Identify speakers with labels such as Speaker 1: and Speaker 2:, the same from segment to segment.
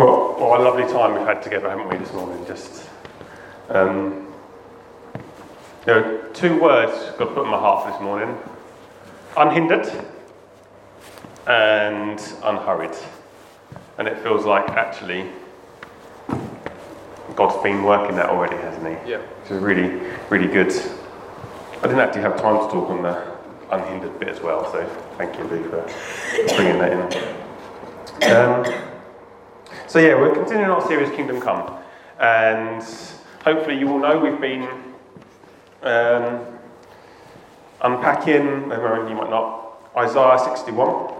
Speaker 1: What, what a lovely time we've had together, haven't we, this morning? Just, um, there are two words God put in my heart for this morning unhindered and unhurried. And it feels like actually God's been working that already, hasn't He?
Speaker 2: Yeah.
Speaker 1: Which is really, really good. I didn't actually have time to talk on the unhindered bit as well, so thank you, Lou, for bringing that in. Um, so, yeah, we're continuing our series Kingdom Come, and hopefully, you all know we've been um, unpacking, you might not, Isaiah 61. Uh,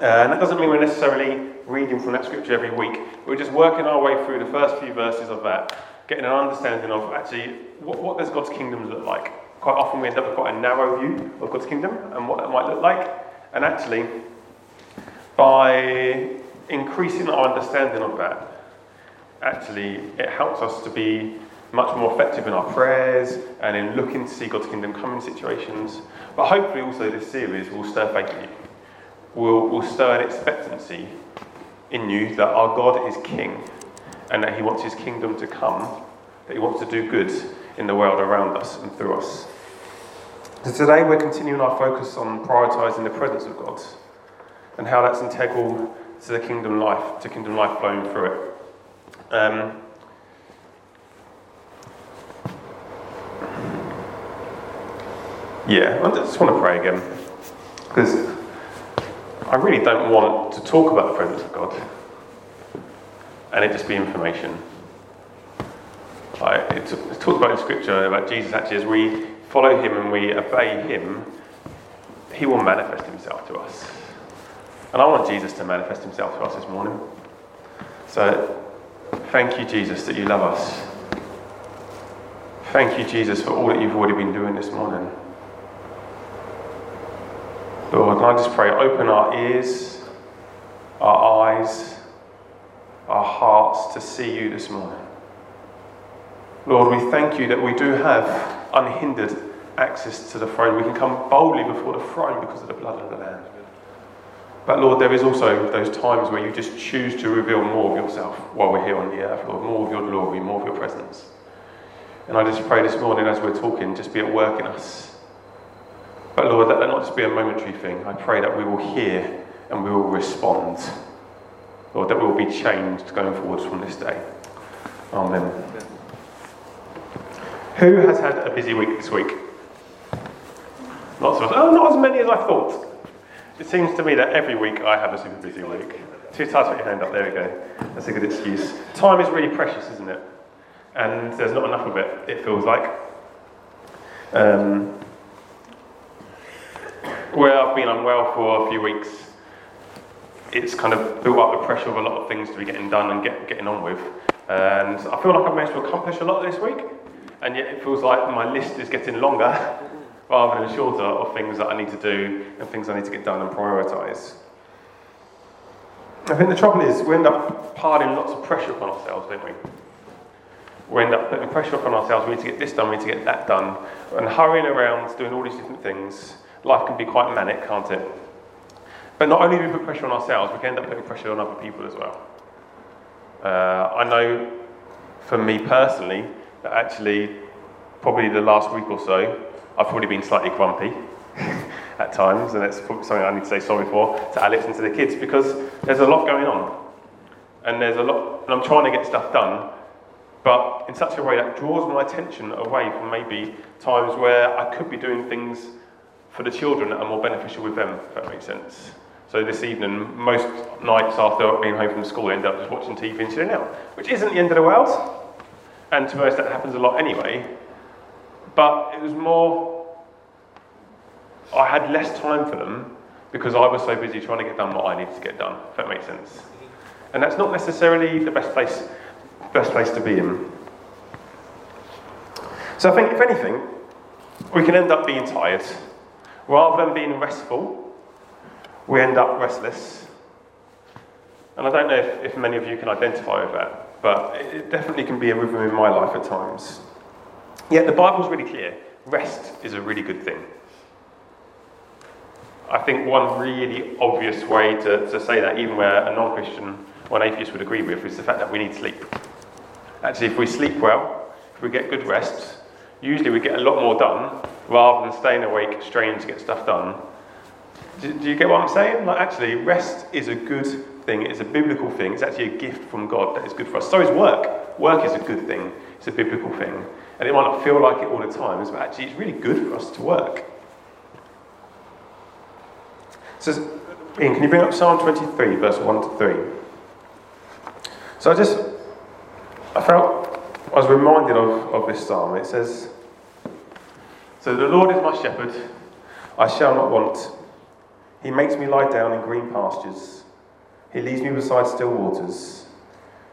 Speaker 1: and that doesn't mean we're necessarily reading from that scripture every week. We're just working our way through the first few verses of that, getting an understanding of actually what, what does God's kingdom look like. Quite often we end up with quite a narrow view of God's kingdom and what that might look like. And actually, by increasing our understanding of that, actually it helps us to be much more effective in our prayers and in looking to see God's kingdom come in situations. But hopefully also this series will stir faith in you. Will, will stir an expectancy in you that our God is king and that he wants his kingdom to come, that he wants to do good in the world around us and through us. So today we're continuing our focus on prioritizing the presence of God and how that's integral to the kingdom life, to kingdom life flowing through it. Um, yeah, I just want to pray again because I really don't want to talk about the presence of God and it just be information. Like it's, it's talked about in Scripture about Jesus actually as we follow Him and we obey Him, He will manifest Himself to us. And I want Jesus to manifest Himself to us this morning. So thank you, Jesus, that you love us. Thank you, Jesus, for all that you've already been doing this morning. Lord, and I just pray, open our ears, our eyes, our hearts to see you this morning. Lord, we thank you that we do have unhindered access to the throne. We can come boldly before the throne because of the blood of the Lamb. But Lord, there is also those times where you just choose to reveal more of yourself while we're here on the earth, Lord, more of your glory, more of your presence. And I just pray this morning as we're talking, just be at work in us. But Lord, let that not just be a momentary thing. I pray that we will hear and we will respond. Lord, that we will be changed going forwards from this day. Amen. Who has had a busy week this week? Lots of us. Oh, not as many as I thought. It seems to me that every week I have a super busy week. Too tight to put your hand up. There we go. That's a good excuse. Time is really precious, isn't it? And there's not enough of it, it feels like. Um, where I've been unwell for a few weeks, it's kind of built up the pressure of a lot of things to be getting done and get, getting on with. And I feel like I've managed to accomplish a lot this week, and yet it feels like my list is getting longer rather than a shorter of things that I need to do and things I need to get done and prioritise. I think the trouble is we end up piling lots of pressure upon ourselves, don't we? We end up putting pressure upon ourselves. We need to get this done, we need to get that done, and hurrying around doing all these different things. Life can be quite manic, can't it? But not only do we put pressure on ourselves, we can end up putting pressure on other people as well. Uh, I know for me personally that actually, probably the last week or so, I've probably been slightly grumpy at times, and it's something I need to say sorry for to Alex and to the kids because there's a lot going on. And there's a lot, and I'm trying to get stuff done, but in such a way that draws my attention away from maybe times where I could be doing things for the children that are more beneficial with them, if that makes sense. So this evening, most nights after being home from school, I end up just watching TV and chilling out, which isn't the end of the world. And to most, that happens a lot anyway. But it was more, I had less time for them because I was so busy trying to get done what I needed to get done, if that makes sense. And that's not necessarily the best place, best place to be in. So I think, if anything, we can end up being tired. Rather than being restful, we end up restless. And I don't know if, if many of you can identify with that, but it definitely can be a rhythm in my life at times. Yet the Bible's really clear rest is a really good thing. I think one really obvious way to, to say that, even where a non Christian or an atheist would agree with, is the fact that we need sleep. Actually, if we sleep well, if we get good rest, usually we get a lot more done rather than staying awake straining to get stuff done. Do, do you get what I'm saying? Like, actually, rest is a good thing. It's a biblical thing. It's actually a gift from God that is good for us. So is work. Work is a good thing. It's a biblical thing. And it might not feel like it all the time, but actually, it's really good for us to work. So, Ian, can you bring up Psalm 23, verse 1 to 3? So I just, I felt, I was reminded of, of this psalm. It says, So the Lord is my shepherd, I shall not want. He makes me lie down in green pastures. He leads me beside still waters.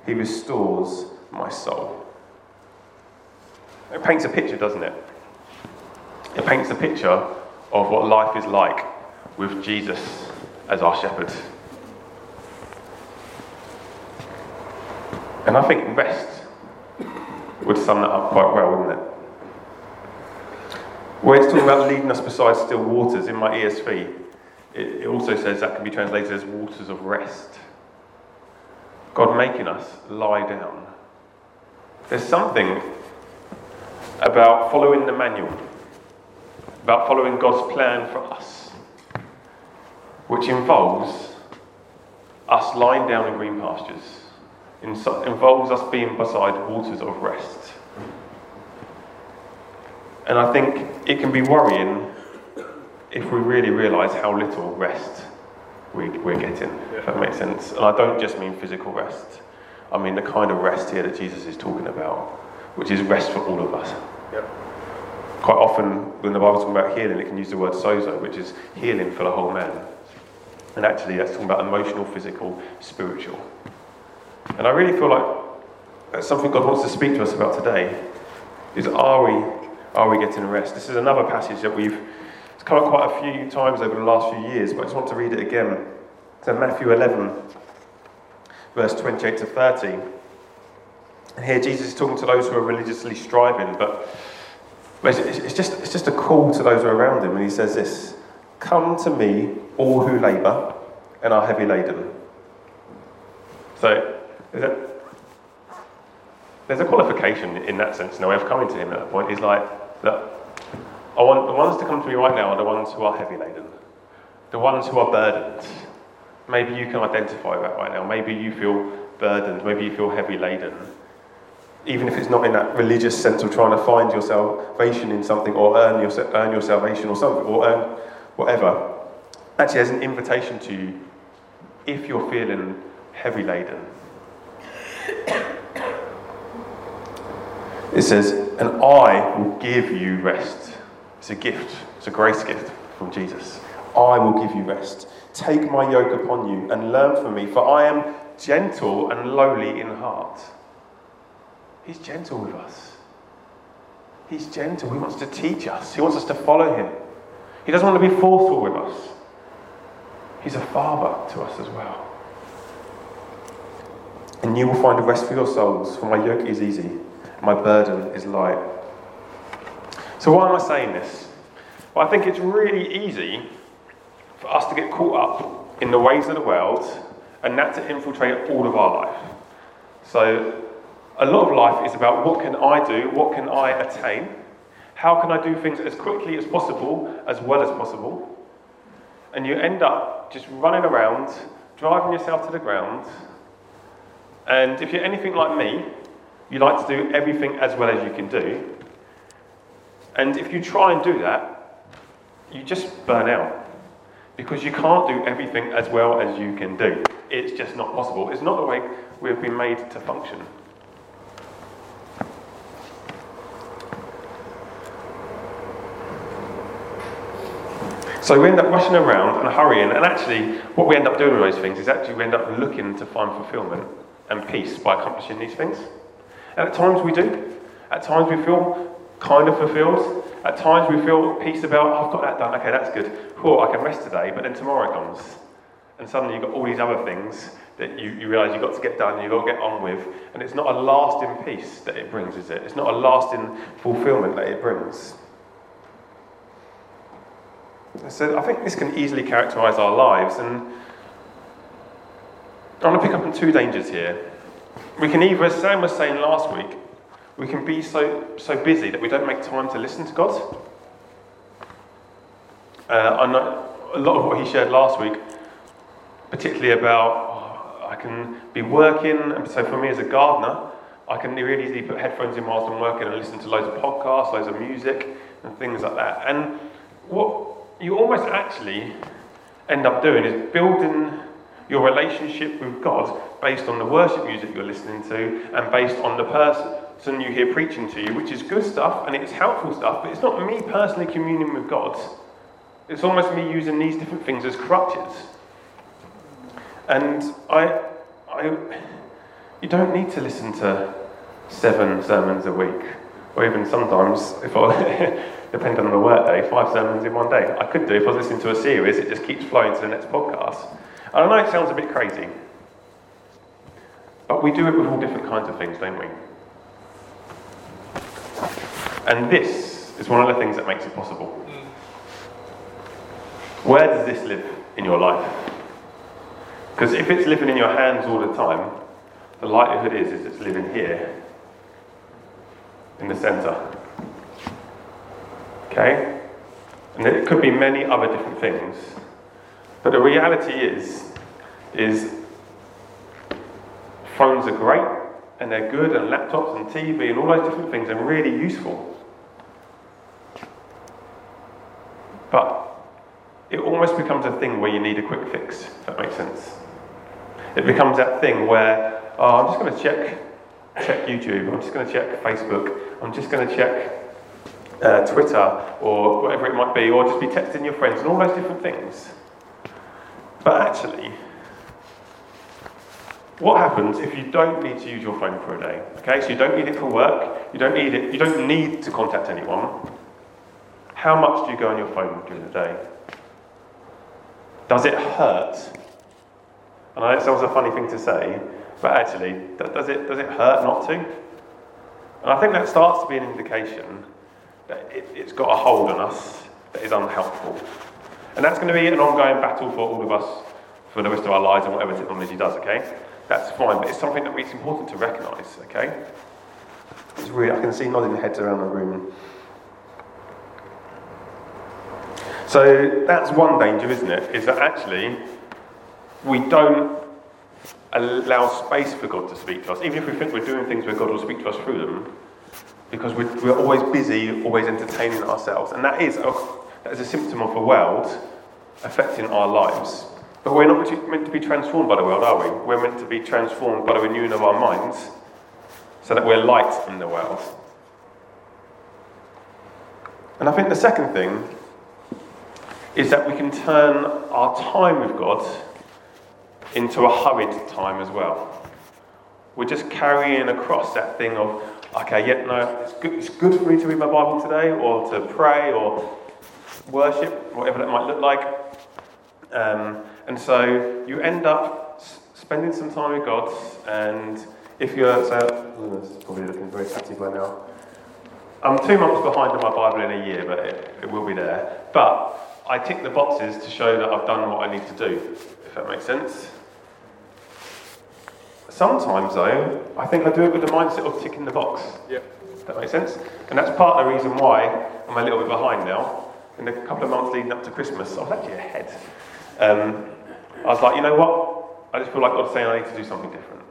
Speaker 1: He restores my soul. It paints a picture, doesn't it? It paints a picture of what life is like with Jesus as our shepherd. And I think rest would sum that up quite well, wouldn't it? Where it's talking about leading us beside still waters in my ESV, it, it also says that can be translated as waters of rest. God making us lie down. There's something about following the manual, about following God's plan for us, which involves us lying down in green pastures, involves us being beside waters of rest. And I think it can be worrying if we really realise how little rest we, are getting, if that makes sense. And I don't just mean physical rest, I mean the kind of rest here that Jesus is talking about, which is rest for all of us. Yep. Quite often, when the Bible's talking about healing, it can use the word sozo, which is healing for the whole man. And actually, that's talking about emotional, physical, spiritual. And I really feel like that's something God wants to speak to us about today. Is are we are we getting rest? This is another passage that we've it's come up quite a few times over the last few years, but I just want to read it again. So Matthew 11, verse 28 to 30. And here Jesus is talking to those who are religiously striving, but it's just, it's just a call to those who are around him. And he says this Come to me, all who labour and are heavy laden. So, there's a qualification in that sense, way of coming to him at that point. He's like, Look, I want the ones to come to me right now are the ones who are heavy laden, the ones who are burdened. Maybe you can identify that right now. Maybe you feel burdened, maybe you feel heavy laden even if it's not in that religious sense of trying to find your salvation in something or earn your, earn your salvation or something or earn whatever, actually as an invitation to you if you're feeling heavy laden. It says, and I will give you rest. It's a gift, it's a grace gift from Jesus. I will give you rest. Take my yoke upon you and learn from me, for I am gentle and lowly in heart He's gentle with us. He's gentle. He wants to teach us, He wants us to follow Him. He doesn't want to be forceful with us. He's a father to us as well. And you will find a rest for your souls, for my yoke is easy, my burden is light. So, why am I saying this? Well, I think it's really easy for us to get caught up in the ways of the world and that to infiltrate all of our life. So, a lot of life is about what can I do, what can I attain, how can I do things as quickly as possible, as well as possible. And you end up just running around, driving yourself to the ground. And if you're anything like me, you like to do everything as well as you can do. And if you try and do that, you just burn out. Because you can't do everything as well as you can do. It's just not possible. It's not the way we've been made to function. So we end up rushing around and hurrying, and actually, what we end up doing with those things is actually we end up looking to find fulfillment and peace by accomplishing these things. And at times we do. At times we feel kind of fulfilled. At times we feel peace about, oh, I've got that done, okay, that's good. Cool, I can rest today, but then tomorrow comes. And suddenly you've got all these other things that you, you realise you've got to get done, you've got to get on with. And it's not a lasting peace that it brings, is it? It's not a lasting fulfillment that it brings. So I think this can easily characterize our lives. And I want to pick up on two dangers here. We can either, as Sam was saying last week, we can be so, so busy that we don't make time to listen to God. Uh, I know a lot of what he shared last week, particularly about oh, I can be working, and so for me as a gardener, I can really easily put headphones in whilst I'm working and listen to loads of podcasts, loads of music, and things like that. And what you almost actually end up doing is building your relationship with God based on the worship music you're listening to and based on the person you hear preaching to you, which is good stuff and it's helpful stuff, but it's not me personally communing with God. It's almost me using these different things as crutches. And I, I, you don't need to listen to seven sermons a week, or even sometimes, if I, depending on the workday, five sermons in one day. I could do if I was listening to a series, it just keeps flowing to the next podcast. And I know it sounds a bit crazy, but we do it with all different kinds of things, don't we? And this is one of the things that makes it possible. Where does this live in your life? Because if it's living in your hands all the time, the likelihood is, is it's living here, in the centre. Okay? And it could be many other different things. But the reality is, is phones are great and they're good and laptops and TV and all those different things are really useful. But it almost becomes a thing where you need a quick fix, if that makes sense. It becomes that thing where, oh, I'm just going to check, check YouTube, I'm just going to check Facebook, I'm just going to check uh, Twitter or whatever it might be, or just be texting your friends and all those different things. But actually, what happens if you don't need to use your phone for a day? Okay, so you don't need it for work, you don't need it, you don't need to contact anyone. How much do you go on your phone during the day? Does it hurt? And I know it sounds a funny thing to say, but actually, does it, does it hurt not to? And I think that starts to be an indication that it, it's got a hold on us that is unhelpful. And that's going to be an ongoing battle for all of us for the rest of our lives and whatever technology does, okay? That's fine, but it's something that it's important to recognise, okay? It's really, I can see nodding heads around the room. So that's one danger, isn't it? Is that actually we don't allow space for God to speak to us, even if we think we're doing things where God will speak to us through them, because we're, we're always busy, always entertaining ourselves. And that is, a, that is a symptom of the world affecting our lives. But we're not meant to be transformed by the world, are we? We're meant to be transformed by the renewing of our minds so that we're light in the world. And I think the second thing is that we can turn our time with God into a hurried time as well. We're just carrying across that thing of, okay, yeah, no, it's good, it's good for me to read my Bible today, or to pray, or worship, whatever that might look like. Um, and so you end up spending some time with God, and if you're, so, oh, this is probably looking very tatty by now. I'm two months behind on my Bible in a year, but it, it will be there. But I tick the boxes to show that I've done what I need to do, if that makes sense. Sometimes, though, I think I do it with the mindset of ticking the box.
Speaker 2: Yeah.
Speaker 1: That makes sense? And that's part of the reason why I'm a little bit behind now. In the couple of months leading up to Christmas, I was actually ahead. Um, I was like, you know what? I just feel like God's saying I need to do something different.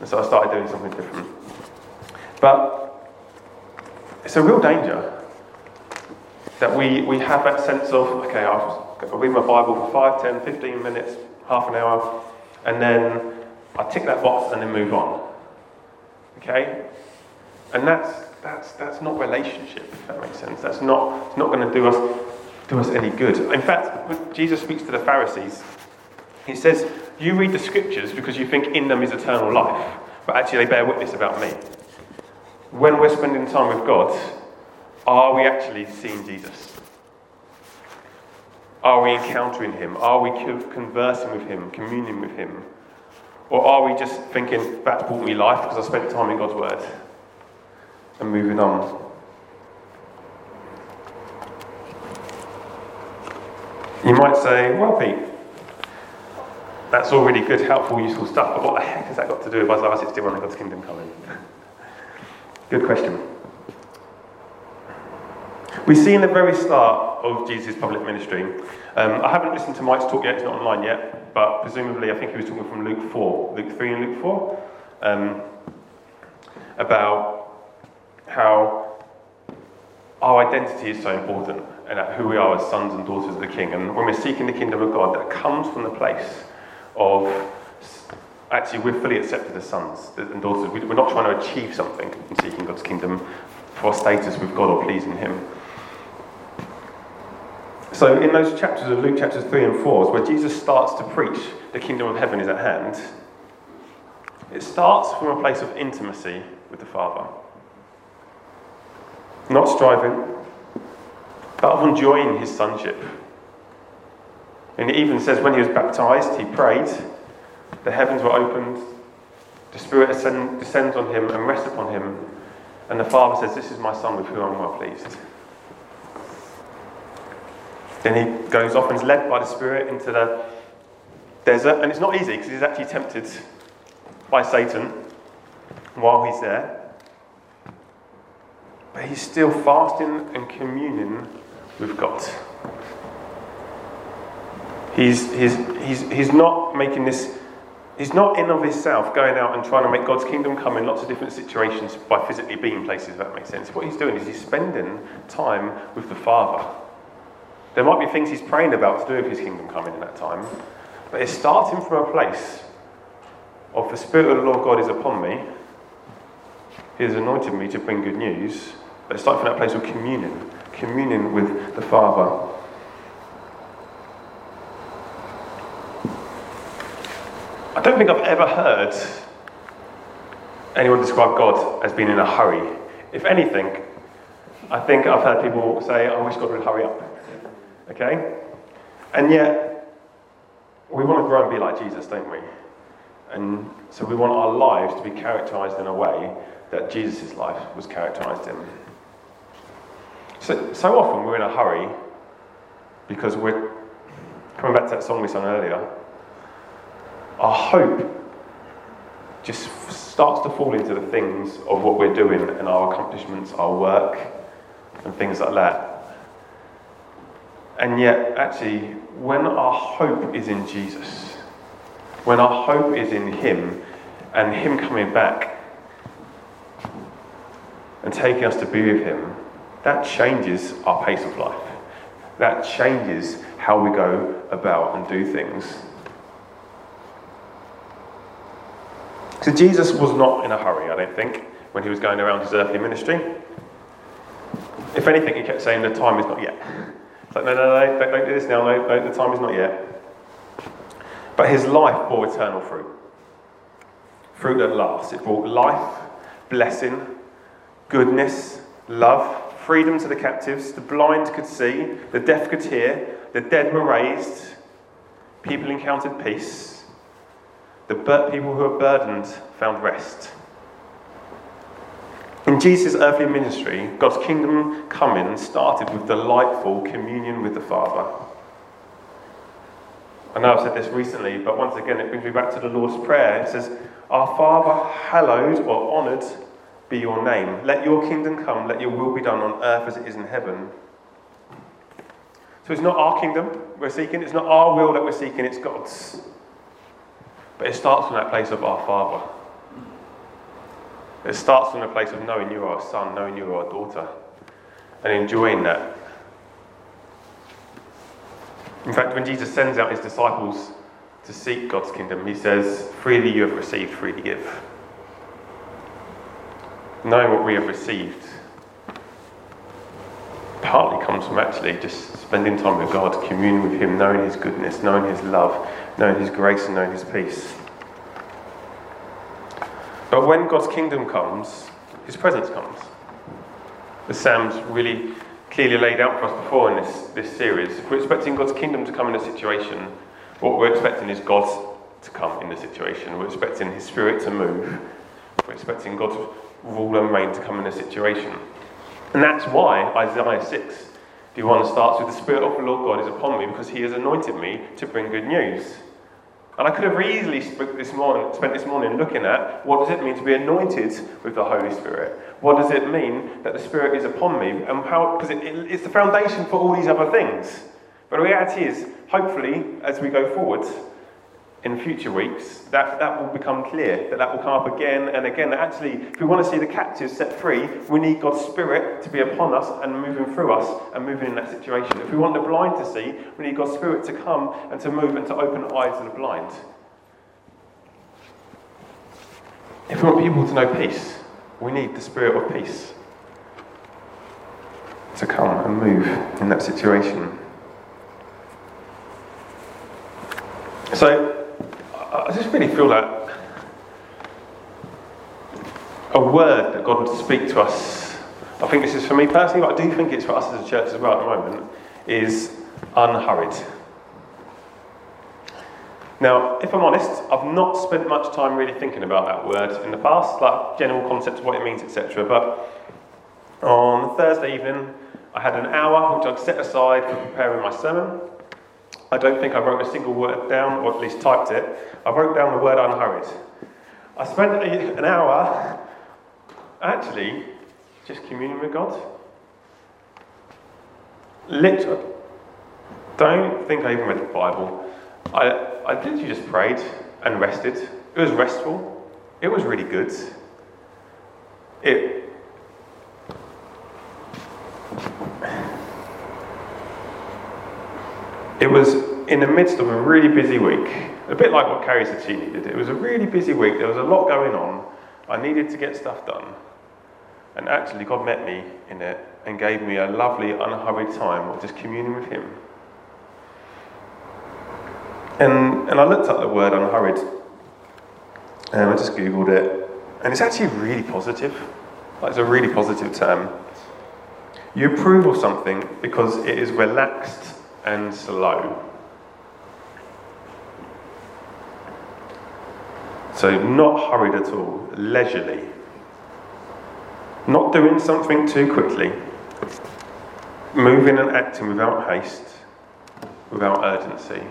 Speaker 1: And so I started doing something different. But it's a real danger that we, we have that sense of, okay, I'll, I'll read my Bible for 5, 10, 15 minutes, half an hour, and then I tick that box and then move on. Okay? And that's, that's, that's not relationship, if that makes sense. That's not, not going to do us, do us any good. In fact, Jesus speaks to the Pharisees, he says, You read the scriptures because you think in them is eternal life, but actually they bear witness about me. When we're spending time with God, are we actually seeing Jesus? Are we encountering him? Are we conversing with him, communing with him? Or are we just thinking, that's brought me life because I spent time in God's word? And moving on. You might say, well, Pete, That's all really good, helpful, useful stuff, but what the heck has that got to do with Isaiah 61 and God's kingdom coming? good question. We see in the very start of Jesus' public ministry, um, I haven't listened to Mike's talk yet, it's not online yet, but presumably I think he was talking from Luke 4, Luke 3 and Luke 4, um, about how our identity is so important and who we are as sons and daughters of the King. And when we're seeking the kingdom of God, that comes from the place of actually we're fully accepted as sons and daughters. We're not trying to achieve something in seeking God's kingdom for status with God or pleasing Him. So, in those chapters of Luke, chapters 3 and 4, where Jesus starts to preach the kingdom of heaven is at hand. It starts from a place of intimacy with the Father. Not striving, but of enjoying his sonship. And it even says when he was baptized, he prayed, the heavens were opened, the Spirit ascend, descends on him and rests upon him, and the Father says, This is my Son with whom I'm well pleased. Then he goes off and is led by the Spirit into the desert, and it's not easy because he's actually tempted by Satan while he's there. But he's still fasting and communing with God. He's, he's, he's, he's not making this, he's not in of himself going out and trying to make God's kingdom come in lots of different situations by physically being places, if that makes sense. What he's doing is he's spending time with the Father. There might be things he's praying about to do with his kingdom coming in that time, but it's starting from a place of the Spirit of the Lord God is upon me. He has anointed me to bring good news. But it's starting from that place of communion communion with the Father. I don't think I've ever heard anyone describe God as being in a hurry. If anything, I think I've heard people say, I wish God would hurry up. Okay? And yet, we want to grow and be like Jesus, don't we? And so we want our lives to be characterized in a way that Jesus' life was characterized in. So, so often we're in a hurry because we're coming back to that song we sang earlier. Our hope just starts to fall into the things of what we're doing and our accomplishments, our work, and things like that. And yet, actually, when our hope is in Jesus, when our hope is in Him and Him coming back and taking us to be with Him, that changes our pace of life. That changes how we go about and do things. So Jesus was not in a hurry, I don't think, when he was going around his earthly ministry. If anything, he kept saying, The time is not yet. It's like, no, no, no, don't, don't do this now, no, no, the time is not yet. But his life bore eternal fruit. Fruit that lasts. It brought life, blessing, goodness, love, freedom to the captives, the blind could see, the deaf could hear, the dead were raised, people encountered peace, the people who were burdened found rest. In Jesus' earthly ministry, God's kingdom coming started with delightful communion with the Father. I know I've said this recently, but once again, it brings me back to the Lord's Prayer. It says, Our Father, hallowed or honoured be your name. Let your kingdom come, let your will be done on earth as it is in heaven. So it's not our kingdom we're seeking, it's not our will that we're seeking, it's God's. But it starts from that place of our Father. It starts from a place of knowing you are a son, knowing you are a daughter, and enjoying that. In fact, when Jesus sends out his disciples to seek God's kingdom, he says, Freely you have received, freely give knowing what we have received partly comes from actually just spending time with God, communing with Him, knowing His goodness, knowing His love, knowing His grace, and knowing His peace. But when God's kingdom comes, His presence comes. As Sam's really clearly laid out for us before in this, this series, if we're expecting God's kingdom to come in a situation, what we're expecting is God to come in the situation. We're expecting His Spirit to move. We're expecting God to rule and reign to come in a situation. And that's why Isaiah 6, if you want to start with the Spirit of the Lord God is upon me because he has anointed me to bring good news. And I could have easily spent this morning, spent this morning looking at what does it mean to be anointed with the Holy Spirit? What does it mean that the Spirit is upon me? And how, because it, it, it's the foundation for all these other things. But the reality is, hopefully, as we go forward, in future weeks, that, that will become clear, that that will come up again and again. That actually, if we want to see the captives set free, we need God's Spirit to be upon us and moving through us and moving in that situation. If we want the blind to see, we need God's Spirit to come and to move and to open eyes of the blind. If we want people to know peace, we need the Spirit of peace to come and move in that situation. So, I just really feel that a word that God would speak to us, I think this is for me personally, but I do think it's for us as a church as well at the moment, is unhurried. Now, if I'm honest, I've not spent much time really thinking about that word in the past, like general concepts of what it means, etc. But on Thursday evening, I had an hour which I'd set aside for preparing my sermon. I don't think I wrote a single word down, or at least typed it. I wrote down the word unhurried. I spent an hour actually just communing with God. Literally. Don't think I even read the Bible. I, I literally just prayed and rested. It was restful. It was really good. It. It was in the midst of a really busy week, a bit like what Carrie said she needed. It was a really busy week. There was a lot going on. I needed to get stuff done. And actually, God met me in it and gave me a lovely, unhurried time of just communing with Him. And, and I looked up the word unhurried and I just Googled it. And it's actually really positive. Like, it's a really positive term. You approve of something because it is relaxed and slow. So, not hurried at all, leisurely. Not doing something too quickly. Moving and acting without haste, without urgency.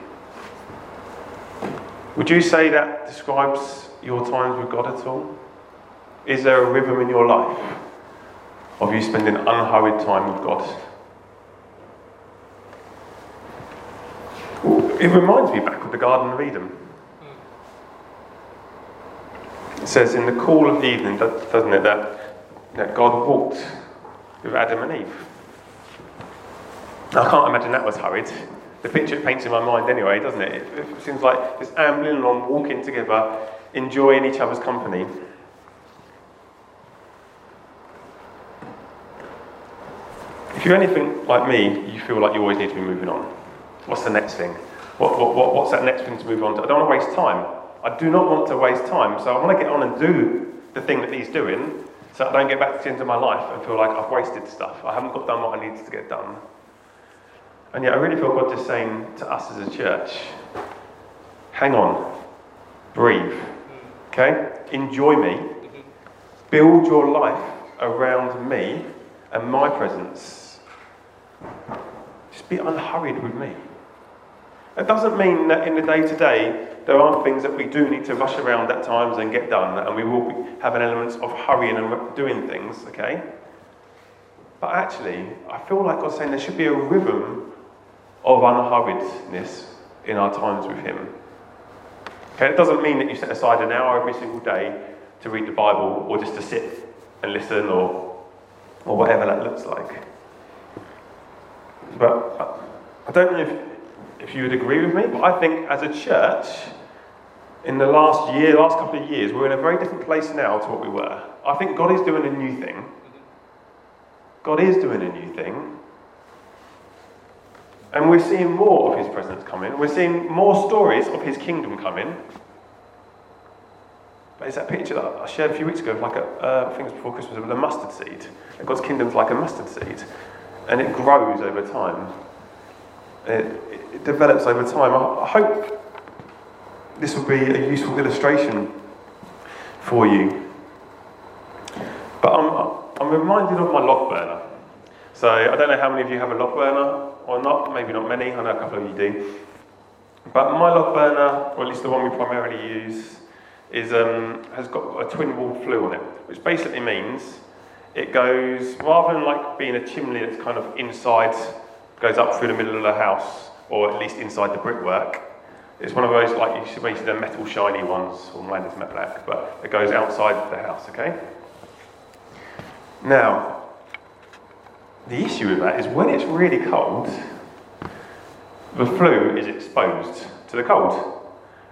Speaker 1: Would you say that describes your times with God at all? Is there a rhythm in your life of you spending unhurried time with God? It reminds me back of the Garden of Eden. It says in the cool of the evening, doesn't it, that, that God walked with Adam and Eve. I can't imagine that was hurried. The picture it paints in my mind anyway, doesn't it? It, it seems like just ambling along, walking together, enjoying each other's company. If you're anything like me, you feel like you always need to be moving on. What's the next thing? What, what, what, what's that next thing to move on to? I don't want to waste time. I do not want to waste time, so I want to get on and do the thing that he's doing so I don't get back to the end of my life and feel like I've wasted stuff. I haven't got done what I needed to get done. And yet I really feel God just saying to us as a church, hang on, breathe, okay? Enjoy me, build your life around me and my presence. Just be unhurried with me. It doesn't mean that in the day to day there aren't things that we do need to rush around at times and get done, and we will have an element of hurrying and doing things, okay? But actually, I feel like God's saying there should be a rhythm of unhurriedness in our times with Him. Okay, it doesn't mean that you set aside an hour every single day to read the Bible or just to sit and listen or, or whatever that looks like. But uh, I don't know if if you would agree with me, but I think as a church, in the last year, last couple of years, we're in a very different place now to what we were. I think God is doing a new thing. God is doing a new thing. And we're seeing more of his presence coming. We're seeing more stories of his kingdom coming. But it's that picture that I shared a few weeks ago, like a, uh, I think it was before Christmas, of a mustard seed. God's kingdom's like a mustard seed. And it grows over time. It, it develops over time. I, hope this will be a useful illustration for you. But I'm, I'm reminded of my log burner. So I don't know how many of you have a log burner or not, maybe not many, I know a couple of you do. But my log burner, or at least the one we primarily use, is, um, has got a twin wall flue on it, which basically means it goes, rather than like being a chimney that's kind of inside, goes up through the middle of the house, or at least inside the brickwork, it's one of those, like you see the metal shiny ones, or mine is matte black, but it goes outside the house, okay? Now, the issue with that is when it's really cold, the flue is exposed to the cold.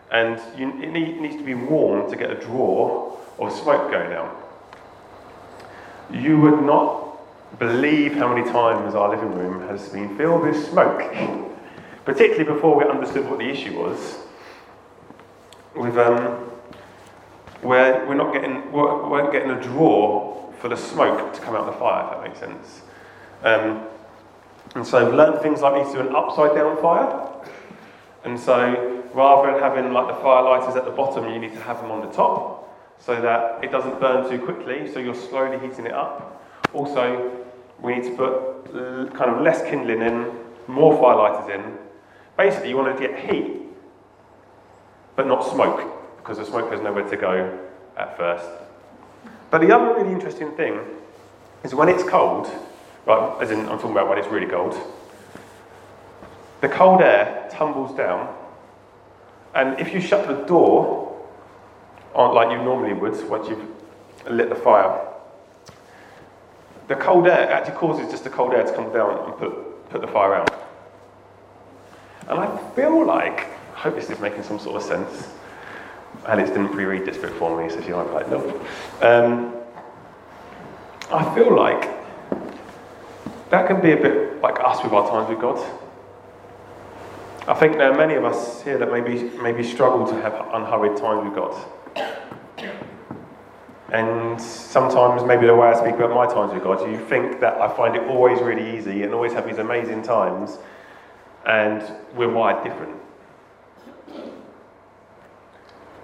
Speaker 1: And you, it need, needs to be warm to get a draw of smoke going out. You would not believe how many times our living room has been filled with smoke, particularly before we understood what the issue was. With um, where we're not getting, we're, we're getting a draw for the smoke to come out of the fire, if that makes sense. Um, and so we've learned things like we need to an upside down fire. And so rather than having like the fire lighters at the bottom, you need to have them on the top so that it doesn't burn too quickly, so you're slowly heating it up. Also, we need to put kind of less kindling in, more firelighters in. Basically, you want to get heat, but not smoke, because the smoke has nowhere to go at first. But the other really interesting thing is when it's cold, right, as in I'm talking about when it's really cold, the cold air tumbles down, and if you shut the door on like you normally would once you've lit the fire, the cold air actually causes just the cold air to come down and put, put the fire out. And I feel like, I hope this is making some sort of sense. Alex didn't pre-read this bit for me, so she might be like, no. Um, I feel like that can be a bit like us with our times with God. I think there are many of us here that maybe, maybe struggle to have unhurried times with God. And sometimes, maybe the way I speak about my times with God, you think that I find it always really easy and always have these amazing times, and we're wired different.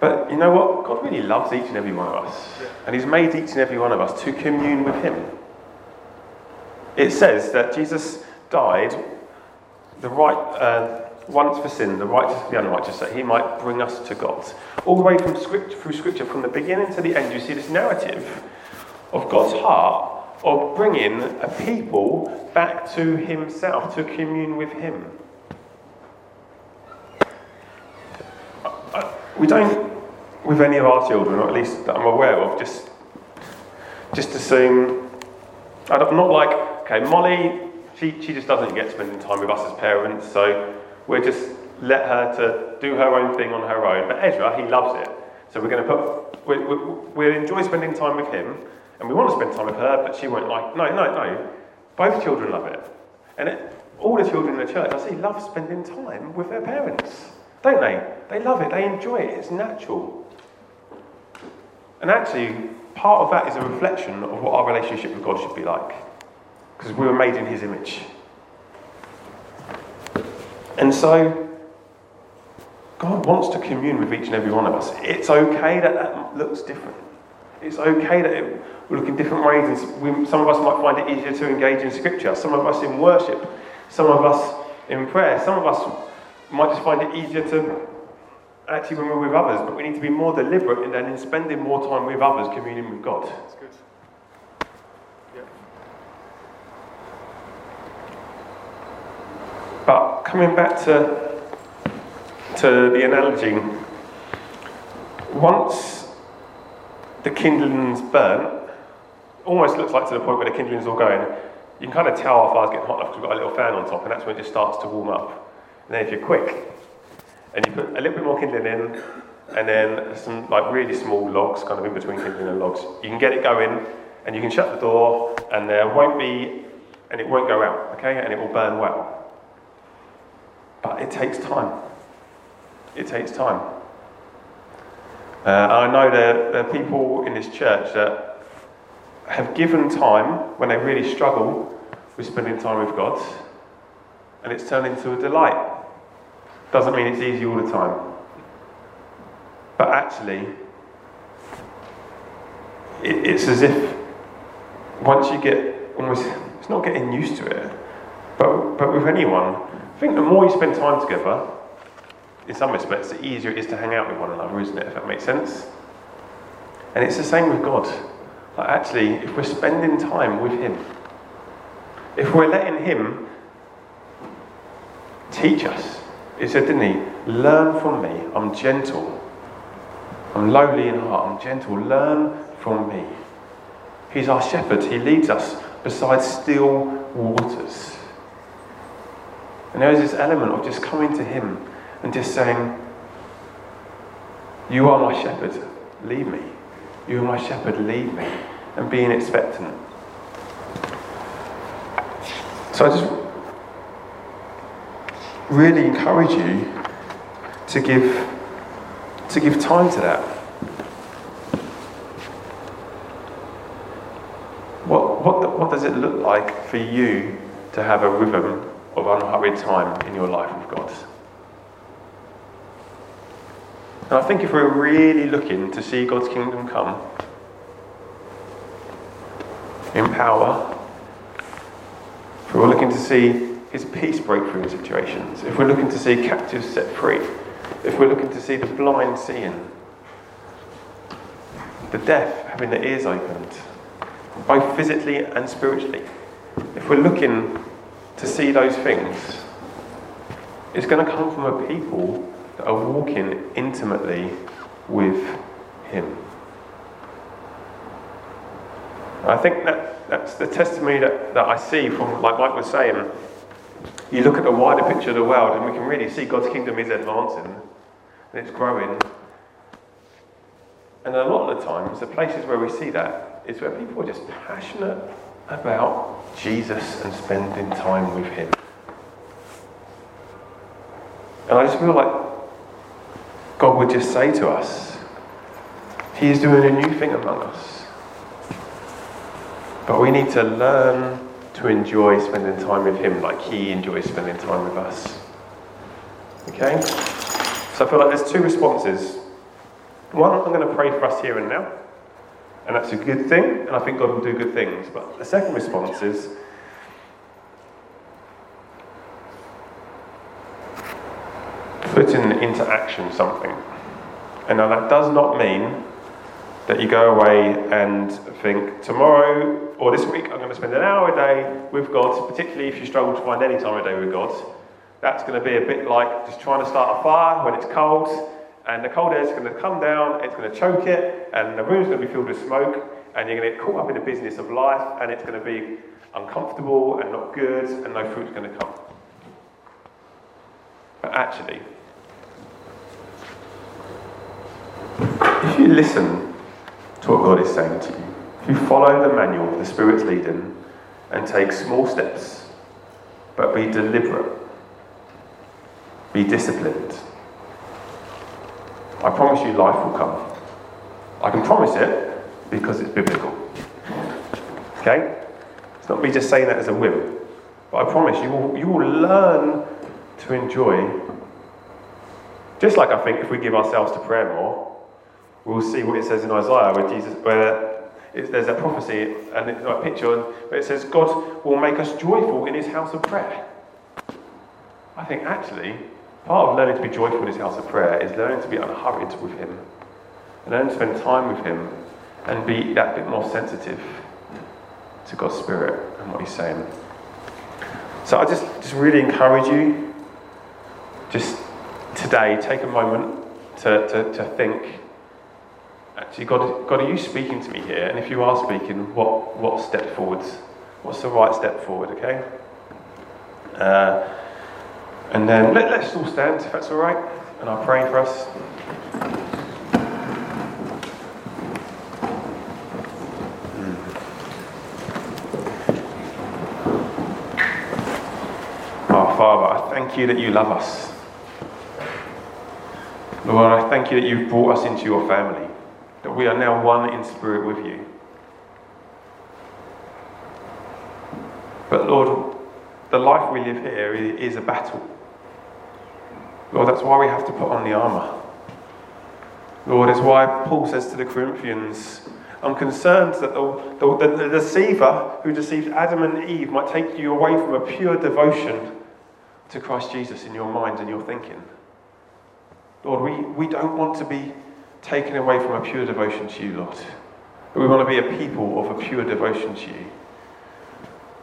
Speaker 1: But you know what? God really loves each and every one of us. And He's made each and every one of us to commune with Him. It says that Jesus died the right, uh, once for sin, the righteous for the unrighteous, that he might bring us to God. All the way from scripture, through Scripture, from the beginning to the end, you see this narrative of God's heart of bringing a people back to Himself, to commune with Him. Uh, we don't, with any of our children, or at least that I'm aware of, just just assume. I'm not like, okay, Molly, she, she just doesn't get spending time with us as parents, so We'll just let her to do her own thing on her own. But Ezra, he loves it. So we're going to put, we, we, we'll enjoy spending time with him, and we want to spend time with her, but she won't like, no, no, no. Both children love it. And it, all the children in the church, I see, love spending time with their parents, don't they? They love it, they enjoy it, it's natural. And actually, part of that is a reflection of what our relationship with God should be like. Because we were made in his image. And so, God wants to commune with each and every one of us. It's okay that that looks different. It's okay that it will look in different ways. And we, some of us might find it easier to engage in Scripture, some of us in worship, some of us in prayer, some of us might just find it easier to actually when we're with others, but we need to be more deliberate in in spending more time with others, communing with God.
Speaker 2: That's good.
Speaker 1: But coming back to, to the analogy, once the kindling's burnt, almost looks like to the point where the kindling's all going, you can kind of tell our fire's getting hot enough because we've got a little fan on top, and that's when it just starts to warm up. And then if you're quick, and you put a little bit more kindling in, and then some like really small logs, kind of in between kindling and logs, you can get it going, and you can shut the door, and there won't be, and it won't go out, okay, and it will burn well. But it takes time. It takes time. Uh, I know there, there are people in this church that have given time when they really struggle with spending time with God, and it's turned into a delight. Doesn't mean it's easy all the time. But actually, it, it's as if once you get almost, it's not getting used to it, but, but with anyone, I think the more you spend time together, in some respects, the easier it is to hang out with one another, isn't it? If that makes sense. And it's the same with God. Like actually, if we're spending time with Him, if we're letting Him teach us, He said, didn't He? Learn from me. I'm gentle. I'm lowly in heart. I'm gentle. Learn from me. He's our shepherd. He leads us beside still waters. And there is this element of just coming to Him and just saying, You are my shepherd, lead me. You are my shepherd, lead me. And being expectant. So I just really encourage you to give to give time to that. What, what, what does it look like for you to have a rhythm of unhurried time in your life with God? And I think if we're really looking to see God's kingdom come in power, if we're looking to see His peace break through in situations, if we're looking to see captives set free, if we're looking to see the blind seeing, the deaf having their ears opened, both physically and spiritually, if we're looking to see those things, it's going to come from a people that are walking intimately with Him. I think that that's the testimony that, that I see from, like Mike was saying, you look at the wider picture of the world and we can really see God's kingdom is advancing and it's growing. And a lot of the times, the places where we see that is where people are just passionate about Jesus and spending time with Him. And I just feel like God would just say to us, He is doing a new thing among us. But we need to learn to enjoy spending time with Him like He enjoys spending time with us. Okay? So I feel like there's two responses. One, I'm going to pray for us here and now. And that's a good thing, and I think God will do good things. But the second response is putting into action something. And now that does not mean that you go away and think tomorrow or this week I'm going to spend an hour a day with God, particularly if you struggle to find any time a day with God. That's going to be a bit like just trying to start a fire when it's cold and the cold air is going to come down, it's going to choke it, and the room's going to be filled with smoke, and you're going to get caught up in the business of life, and it's going to be uncomfortable and not good, and no fruit's going to come. But actually, if you listen to what God is saying to you, if you follow the manual the Spirit's leading, and take small steps, but be deliberate, be disciplined, I promise you life will come. I can promise it because it's biblical. Okay? It's not me just saying that as a whim. But I promise you will, you will learn to enjoy. Just like I think if we give ourselves to prayer more, we'll see what it says in Isaiah where Jesus, where there's a prophecy and it's like a picture where it says God will make us joyful in his house of prayer. I think actually Part of learning to be joyful in his house of prayer is learning to be unhurried with him, and learning to spend time with him and be that bit more sensitive to God's Spirit and what he's saying. So I just, just really encourage you, just today, take a moment to, to, to think, actually, God, God, are you speaking to me here? And if you are speaking, what, what step forwards? What's the right step forward, okay? Uh, and then let, us all stand, if that's all right, and I'll pray for us. Our Father, I thank you that you love us. Lord, I thank you that you've brought us into your family, that we are now one in spirit with you. But Lord, the life we live here is a battle. Lord, that's why we have to put on the armour. Lord, is why Paul says to the Corinthians, I'm concerned that the, the, the, deceiver who deceived Adam and Eve might take you away from a pure devotion to Christ Jesus in your mind and your thinking. Lord, we, we don't want to be taken away from a pure devotion to you, Lord. But we want to be a people of a pure devotion to you.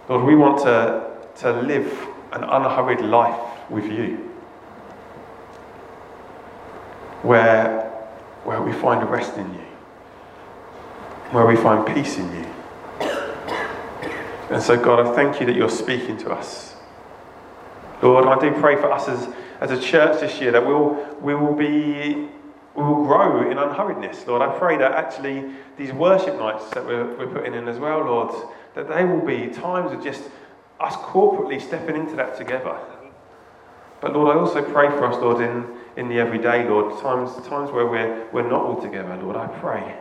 Speaker 1: Lord, we want to, to live an unhurried life with you. Where, where we find rest in you. Where we find peace in you. And so, God, I thank you that you're speaking to us. Lord, I do pray for us as, as a church this year that we'll, we will be we will grow in unhurriedness, Lord. I pray that actually these worship nights that we're, we're putting in as well, Lord, that they will be times of just us corporately stepping into that together. But Lord, I also pray for us, Lord, in, in the everyday, Lord, times, times where we're, we're not all together, Lord, I pray.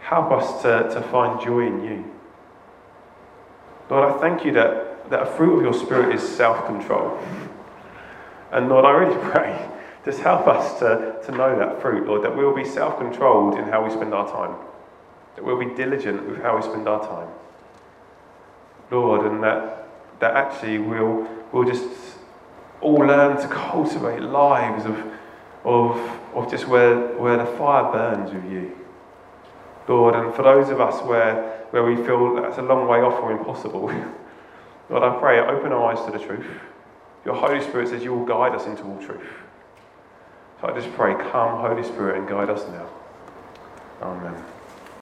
Speaker 1: Help us to, to find joy in you. Lord, I thank you that, that a fruit of your spirit is self control. And Lord, I really pray, just help us to, to know that fruit, Lord, that we'll be self controlled in how we spend our time, that we'll be diligent with how we spend our time. Lord, and that, that actually we'll, we'll just all learn to cultivate lives of, of, of just where, where the fire burns with you. Lord, and for those of us where where we feel that's a long way off or impossible. Lord, I pray, open our eyes to the truth. Your Holy Spirit says you will guide us into all truth. So I just pray, come, Holy Spirit, and guide us now. Amen.